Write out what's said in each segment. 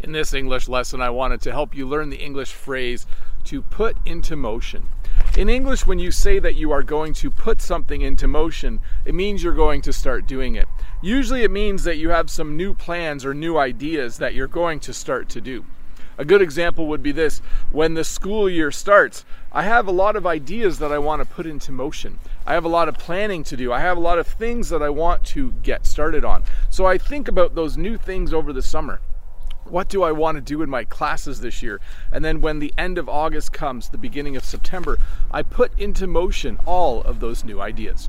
In this English lesson, I wanted to help you learn the English phrase to put into motion. In English, when you say that you are going to put something into motion, it means you're going to start doing it. Usually, it means that you have some new plans or new ideas that you're going to start to do. A good example would be this when the school year starts, I have a lot of ideas that I want to put into motion. I have a lot of planning to do. I have a lot of things that I want to get started on. So I think about those new things over the summer what do I want to do in my classes this year? And then when the end of August comes, the beginning of September, I put into motion all of those new ideas.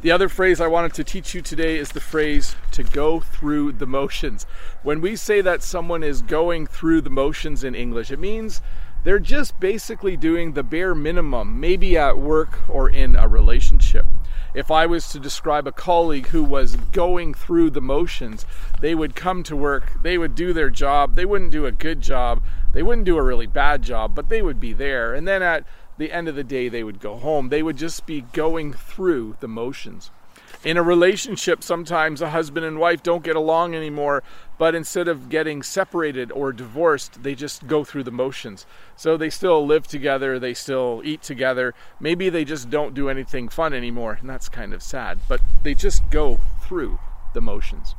The other phrase I wanted to teach you today is the phrase to go through the motions. When we say that someone is going through the motions in English, it means they're just basically doing the bare minimum, maybe at work or in a relationship if I was to describe a colleague who was going through the motions, they would come to work, they would do their job, they wouldn't do a good job, they wouldn't do a really bad job, but they would be there. And then at the end of the day, they would go home. They would just be going through the motions. In a relationship, sometimes a husband and wife don't get along anymore, but instead of getting separated or divorced, they just go through the motions. So they still live together, they still eat together. Maybe they just don't do anything fun anymore, and that's kind of sad, but they just go through the motions.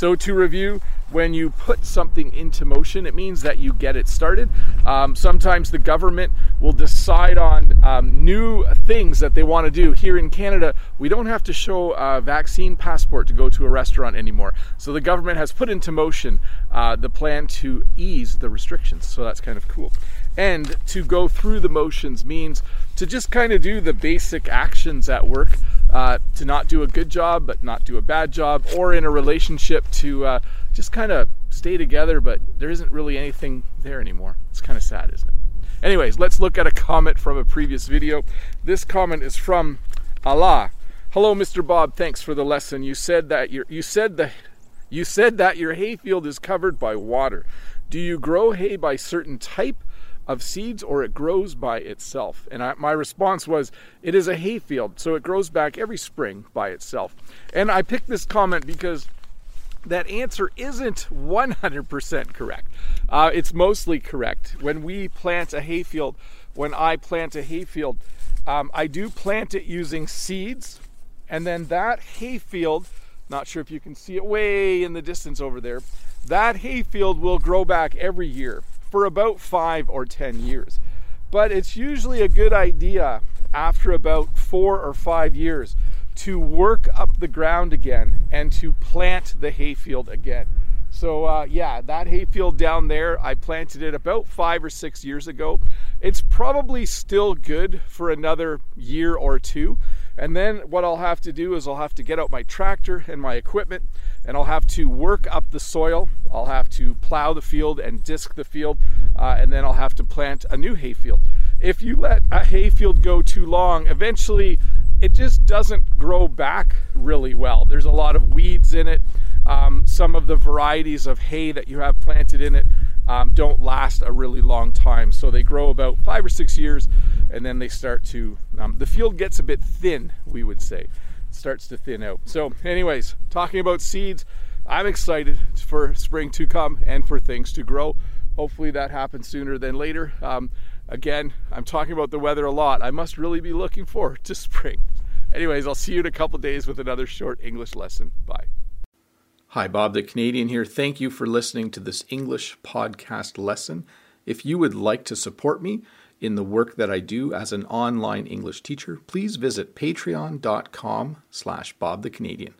So, to review, when you put something into motion, it means that you get it started. Um, sometimes the government will decide on um, new things that they want to do. Here in Canada, we don't have to show a vaccine passport to go to a restaurant anymore. So, the government has put into motion uh, the plan to ease the restrictions. So, that's kind of cool. And to go through the motions means to just kind of do the basic actions at work uh, to not do a good job but not do a bad job, or in a relationship to uh, just kind of stay together, but there isn't really anything there anymore. It's kind of sad, isn't it? Anyways, let's look at a comment from a previous video. This comment is from Allah. Hello, Mr. Bob. Thanks for the lesson. You said that your you said that you said that your hayfield is covered by water. Do you grow hay by certain type of seeds or it grows by itself? And I, my response was, it is a hayfield, so it grows back every spring by itself. And I picked this comment because that answer isn't 100% correct. Uh, it's mostly correct. When we plant a hayfield, when I plant a hayfield, um, I do plant it using seeds, and then that hayfield, not sure if you can see it way in the distance over there, that hayfield will grow back every year for about five or 10 years. But it's usually a good idea after about four or five years to work up the ground again and to plant the hayfield again. So, uh, yeah, that hayfield down there, I planted it about five or six years ago. It's probably still good for another year or two. And then what I'll have to do is I'll have to get out my tractor and my equipment and I'll have to work up the soil. I'll have to plow the field and disc the field, uh, and then I'll have to plant a new hayfield. If you let a hayfield go too long, eventually it just doesn't grow back really well. There's a lot of weeds in it. Um, some of the varieties of hay that you have planted in it um, don't last a really long time. So they grow about five or six years and then they start to, um, the field gets a bit thin, we would say starts to thin out. So, anyways, talking about seeds, I'm excited for spring to come and for things to grow. Hopefully, that happens sooner than later. Um, again, I'm talking about the weather a lot. I must really be looking forward to spring. Anyways, I'll see you in a couple days with another short English lesson. Bye. Hi, Bob the Canadian here. Thank you for listening to this English podcast lesson. If you would like to support me, in the work that I do as an online English teacher, please visit patreon.com slash Bob the Canadian.